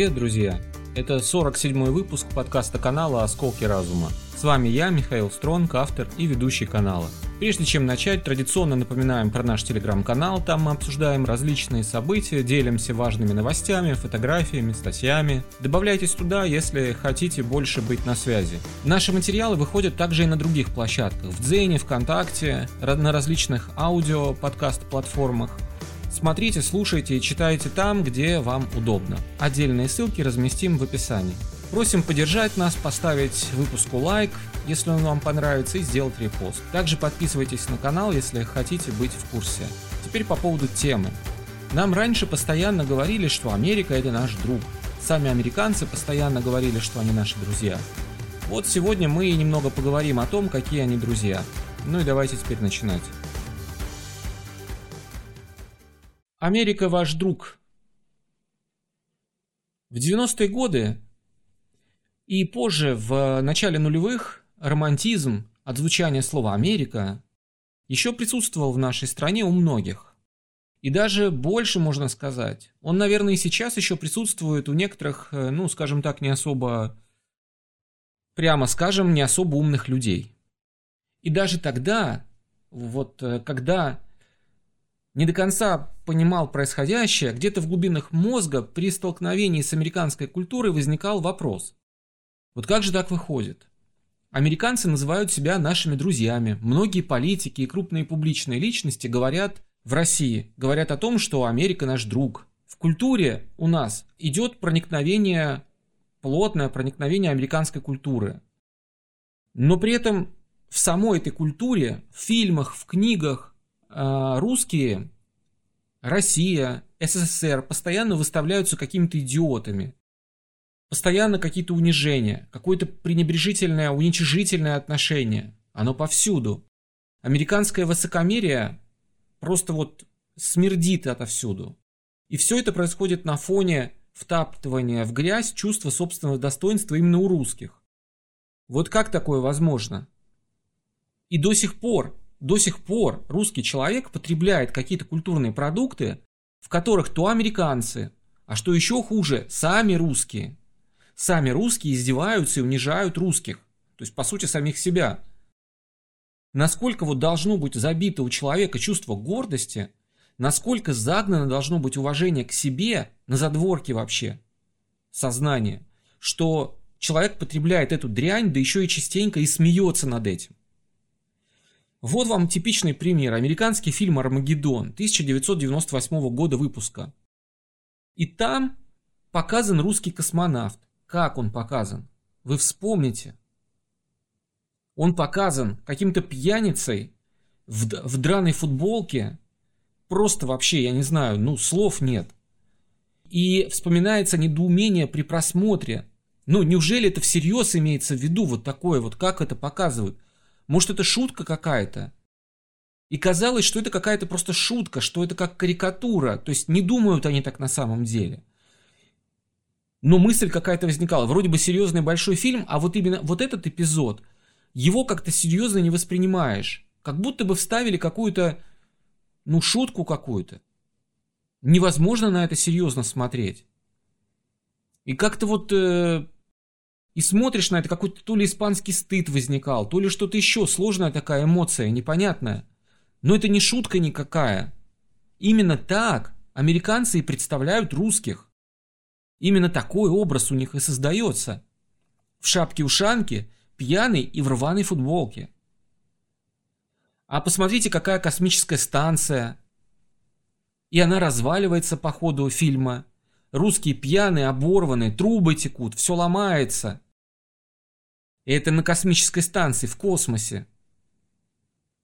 Привет, друзья! Это 47-й выпуск подкаста канала «Осколки разума». С вами я, Михаил Стронг, автор и ведущий канала. Прежде чем начать, традиционно напоминаем про наш телеграм-канал, там мы обсуждаем различные события, делимся важными новостями, фотографиями, статьями. Добавляйтесь туда, если хотите больше быть на связи. Наши материалы выходят также и на других площадках, в Дзене, ВКонтакте, на различных аудио подкаст-платформах. Смотрите, слушайте и читайте там, где вам удобно. Отдельные ссылки разместим в описании. Просим поддержать нас, поставить выпуску лайк, если он вам понравится, и сделать репост. Также подписывайтесь на канал, если хотите быть в курсе. Теперь по поводу темы. Нам раньше постоянно говорили, что Америка это наш друг. Сами американцы постоянно говорили, что они наши друзья. Вот сегодня мы немного поговорим о том, какие они друзья. Ну и давайте теперь начинать. Америка ваш друг. В 90-е годы и позже, в начале нулевых, романтизм от звучания слова «Америка» еще присутствовал в нашей стране у многих. И даже больше можно сказать. Он, наверное, и сейчас еще присутствует у некоторых, э, ну, скажем так, не особо, прямо скажем, не особо умных людей. И даже тогда, вот э, когда не до конца понимал происходящее, где-то в глубинах мозга при столкновении с американской культурой возникал вопрос. Вот как же так выходит? Американцы называют себя нашими друзьями. Многие политики и крупные публичные личности говорят в России, говорят о том, что Америка наш друг. В культуре у нас идет проникновение, плотное проникновение американской культуры. Но при этом в самой этой культуре, в фильмах, в книгах, русские, Россия, СССР постоянно выставляются какими-то идиотами. Постоянно какие-то унижения, какое-то пренебрежительное, уничижительное отношение. Оно повсюду. Американское высокомерие просто вот смердит отовсюду. И все это происходит на фоне втаптывания в грязь чувства собственного достоинства именно у русских. Вот как такое возможно? И до сих пор до сих пор русский человек потребляет какие-то культурные продукты, в которых то американцы, а что еще хуже, сами русские. Сами русские издеваются и унижают русских. То есть, по сути, самих себя. Насколько вот должно быть забито у человека чувство гордости, насколько загнано должно быть уважение к себе на задворке вообще сознания, что человек потребляет эту дрянь, да еще и частенько и смеется над этим. Вот вам типичный пример. Американский фильм «Армагеддон» 1998 года выпуска. И там показан русский космонавт. Как он показан? Вы вспомните. Он показан каким-то пьяницей в, в драной футболке. Просто вообще, я не знаю, ну, слов нет. И вспоминается недоумение при просмотре. Ну, неужели это всерьез имеется в виду вот такое вот, как это показывают? Может, это шутка какая-то? И казалось, что это какая-то просто шутка, что это как карикатура. То есть не думают они так на самом деле. Но мысль какая-то возникала. Вроде бы серьезный большой фильм, а вот именно вот этот эпизод, его как-то серьезно не воспринимаешь. Как будто бы вставили какую-то, ну, шутку какую-то. Невозможно на это серьезно смотреть. И как-то вот э, и смотришь на это, какой-то то ли испанский стыд возникал, то ли что-то еще, сложная такая эмоция, непонятная. Но это не шутка никакая. Именно так американцы и представляют русских. Именно такой образ у них и создается. В шапке-ушанке, пьяный и в рваной футболке. А посмотрите, какая космическая станция. И она разваливается по ходу фильма. Русские пьяные, оборванные, трубы текут, все ломается. И это на космической станции, в космосе.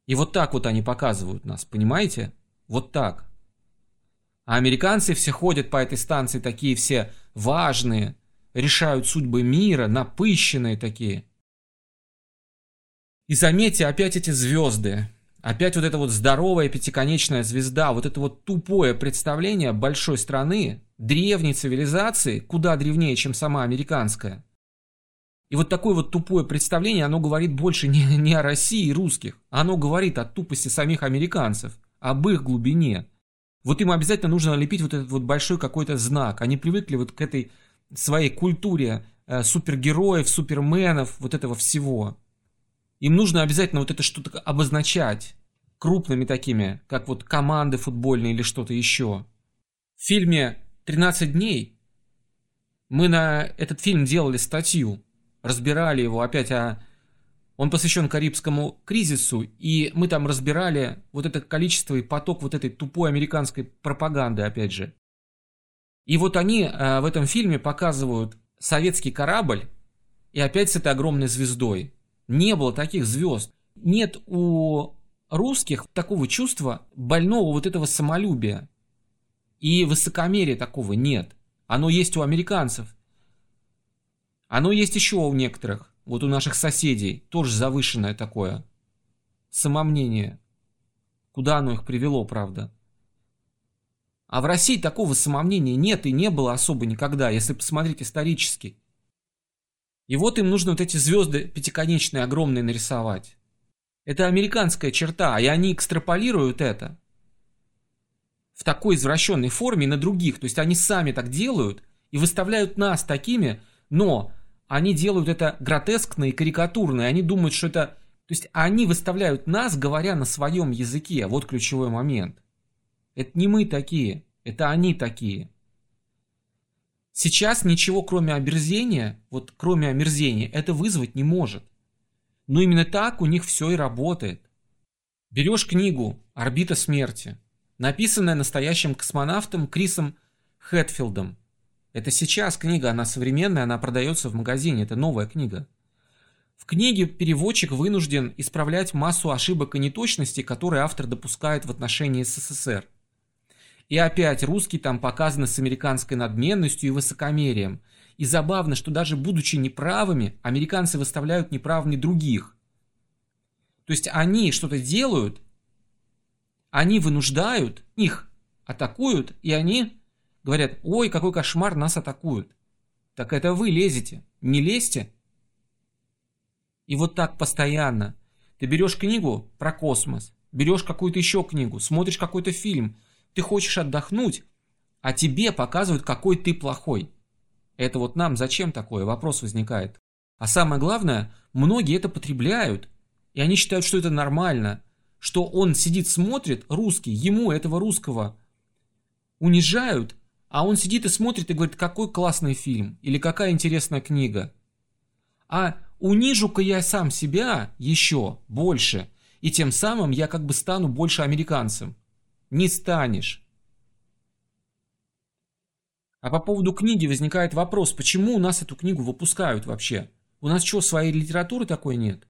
И вот так вот они показывают нас, понимаете? Вот так. А американцы все ходят по этой станции такие все важные, решают судьбы мира, напыщенные такие. И заметьте, опять эти звезды. Опять вот эта вот здоровая пятиконечная звезда, вот это вот тупое представление большой страны, древней цивилизации, куда древнее, чем сама американская. И вот такое вот тупое представление, оно говорит больше не, не о России и русских, оно говорит о тупости самих американцев, об их глубине. Вот им обязательно нужно налепить вот этот вот большой какой-то знак. Они привыкли вот к этой своей культуре э, супергероев, суперменов, вот этого всего. Им нужно обязательно вот это что-то обозначать крупными такими, как вот команды футбольные или что-то еще. В фильме «13 дней» мы на этот фильм делали статью, разбирали его опять о... Он посвящен Карибскому кризису, и мы там разбирали вот это количество и поток вот этой тупой американской пропаганды, опять же. И вот они э, в этом фильме показывают советский корабль, и опять с этой огромной звездой. Не было таких звезд. Нет у русских такого чувства больного вот этого самолюбия. И высокомерия такого нет. Оно есть у американцев. Оно есть еще у некоторых. Вот у наших соседей. Тоже завышенное такое. Самомнение. Куда оно их привело, правда? А в России такого самомнения нет и не было особо никогда, если посмотреть исторически. И вот им нужно вот эти звезды пятиконечные, огромные нарисовать. Это американская черта, и они экстраполируют это в такой извращенной форме на других. То есть они сами так делают и выставляют нас такими, но они делают это гротескно и карикатурно, и они думают, что это... То есть они выставляют нас, говоря на своем языке. Вот ключевой момент. Это не мы такие, это они такие. Сейчас ничего кроме омерзения, вот кроме омерзения, это вызвать не может. Но именно так у них все и работает. Берешь книгу «Орбита смерти», написанная настоящим космонавтом Крисом Хэтфилдом. Это сейчас книга, она современная, она продается в магазине, это новая книга. В книге переводчик вынужден исправлять массу ошибок и неточностей, которые автор допускает в отношении СССР. И опять русские там показаны с американской надменностью и высокомерием – и забавно, что даже будучи неправыми, американцы выставляют неправыми других. То есть они что-то делают, они вынуждают, их атакуют, и они говорят, ой, какой кошмар, нас атакуют. Так это вы лезете, не лезьте. И вот так постоянно. Ты берешь книгу про космос, берешь какую-то еще книгу, смотришь какой-то фильм, ты хочешь отдохнуть, а тебе показывают, какой ты плохой. Это вот нам зачем такое? Вопрос возникает. А самое главное, многие это потребляют. И они считают, что это нормально. Что он сидит, смотрит, русский, ему этого русского унижают, а он сидит и смотрит и говорит, какой классный фильм или какая интересная книга. А унижу-ка я сам себя еще больше, и тем самым я как бы стану больше американцем. Не станешь. А по поводу книги возникает вопрос, почему у нас эту книгу выпускают вообще? У нас что, своей литературы такой нет?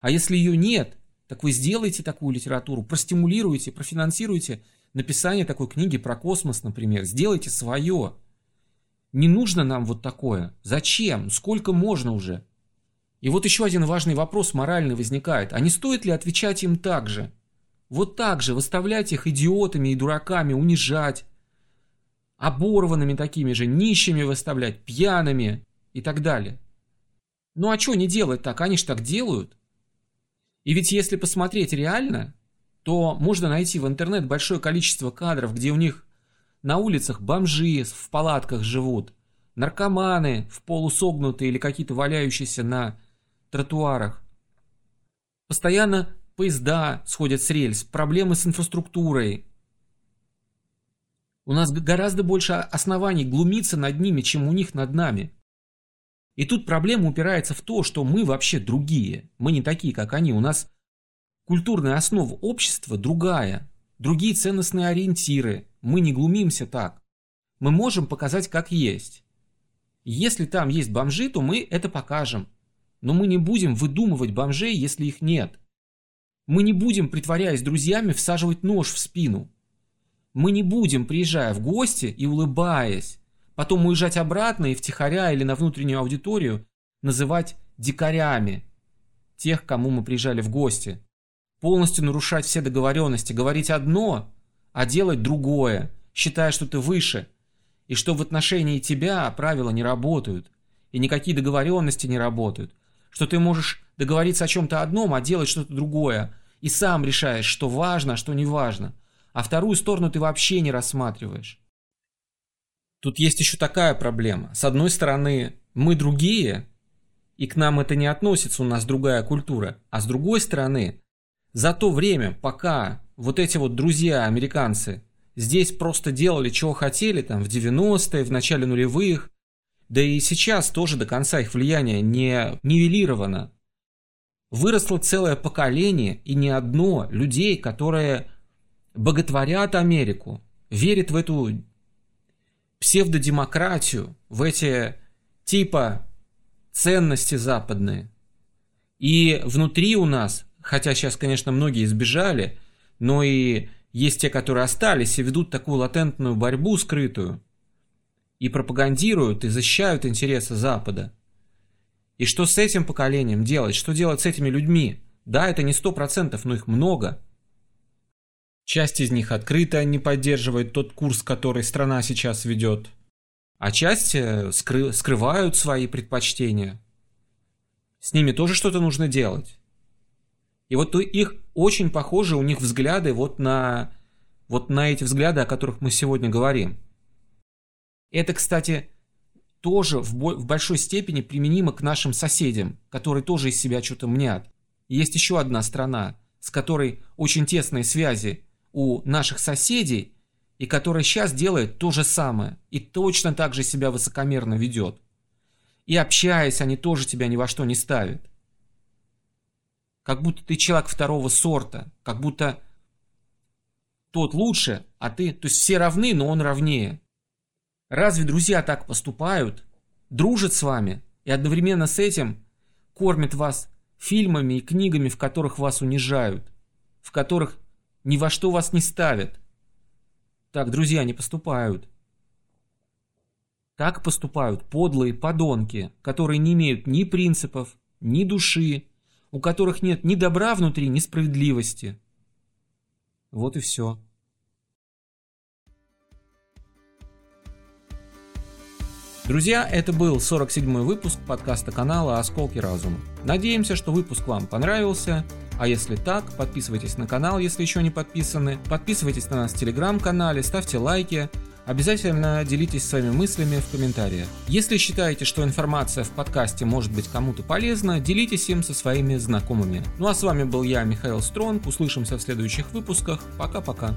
А если ее нет, так вы сделайте такую литературу, простимулируйте, профинансируйте написание такой книги про космос, например. Сделайте свое. Не нужно нам вот такое. Зачем? Сколько можно уже? И вот еще один важный вопрос моральный возникает. А не стоит ли отвечать им так же? Вот так же выставлять их идиотами и дураками, унижать, оборванными такими же, нищими выставлять, пьяными и так далее. Ну а что не делать так? Они же так делают. И ведь если посмотреть реально, то можно найти в интернет большое количество кадров, где у них на улицах бомжи в палатках живут, наркоманы в полусогнутые или какие-то валяющиеся на тротуарах. Постоянно поезда сходят с рельс, проблемы с инфраструктурой, у нас гораздо больше оснований глумиться над ними, чем у них над нами. И тут проблема упирается в то, что мы вообще другие. Мы не такие, как они. У нас культурная основа общества другая. Другие ценностные ориентиры. Мы не глумимся так. Мы можем показать, как есть. Если там есть бомжи, то мы это покажем. Но мы не будем выдумывать бомжей, если их нет. Мы не будем, притворяясь друзьями, всаживать нож в спину. Мы не будем, приезжая в гости и улыбаясь, потом уезжать обратно и втихаря или на внутреннюю аудиторию называть дикарями тех, кому мы приезжали в гости. Полностью нарушать все договоренности, говорить одно, а делать другое, считая, что ты выше, и что в отношении тебя правила не работают, и никакие договоренности не работают, что ты можешь договориться о чем-то одном, а делать что-то другое, и сам решаешь, что важно, а что не важно – а вторую сторону ты вообще не рассматриваешь. Тут есть еще такая проблема. С одной стороны, мы другие, и к нам это не относится, у нас другая культура. А с другой стороны, за то время, пока вот эти вот друзья американцы здесь просто делали, чего хотели, там, в 90-е, в начале нулевых, да и сейчас тоже до конца их влияние не нивелировано. Выросло целое поколение, и не одно, людей, которые боготворят Америку, верят в эту псевдодемократию, в эти типа ценности западные. И внутри у нас, хотя сейчас, конечно, многие избежали, но и есть те, которые остались и ведут такую латентную борьбу скрытую, и пропагандируют, и защищают интересы Запада. И что с этим поколением делать? Что делать с этими людьми? Да, это не сто процентов, но их много. Часть из них открыто не поддерживает тот курс, который страна сейчас ведет. А часть э, скры скрывают свои предпочтения. С ними тоже что-то нужно делать. И вот их очень похожи у них взгляды вот на, вот на эти взгляды, о которых мы сегодня говорим. Это, кстати, тоже в, в большой степени применимо к нашим соседям, которые тоже из себя что-то мнят. есть еще одна страна, с которой очень тесные связи у наших соседей, и которая сейчас делает то же самое, и точно так же себя высокомерно ведет. И общаясь, они тоже тебя ни во что не ставят. Как будто ты человек второго сорта, как будто тот лучше, а ты... То есть все равны, но он равнее. Разве друзья так поступают? Дружат с вами и одновременно с этим кормят вас фильмами и книгами, в которых вас унижают, в которых ни во что вас не ставят. Так друзья не поступают. Так поступают подлые подонки, которые не имеют ни принципов, ни души, у которых нет ни добра внутри, ни справедливости. Вот и все. Друзья, это был 47-й выпуск подкаста канала «Осколки разума». Надеемся, что выпуск вам понравился. А если так, подписывайтесь на канал, если еще не подписаны. Подписывайтесь на нас в телеграм-канале, ставьте лайки. Обязательно делитесь своими мыслями в комментариях. Если считаете, что информация в подкасте может быть кому-то полезна, делитесь им со своими знакомыми. Ну а с вами был я, Михаил Стронг. Услышимся в следующих выпусках. Пока-пока.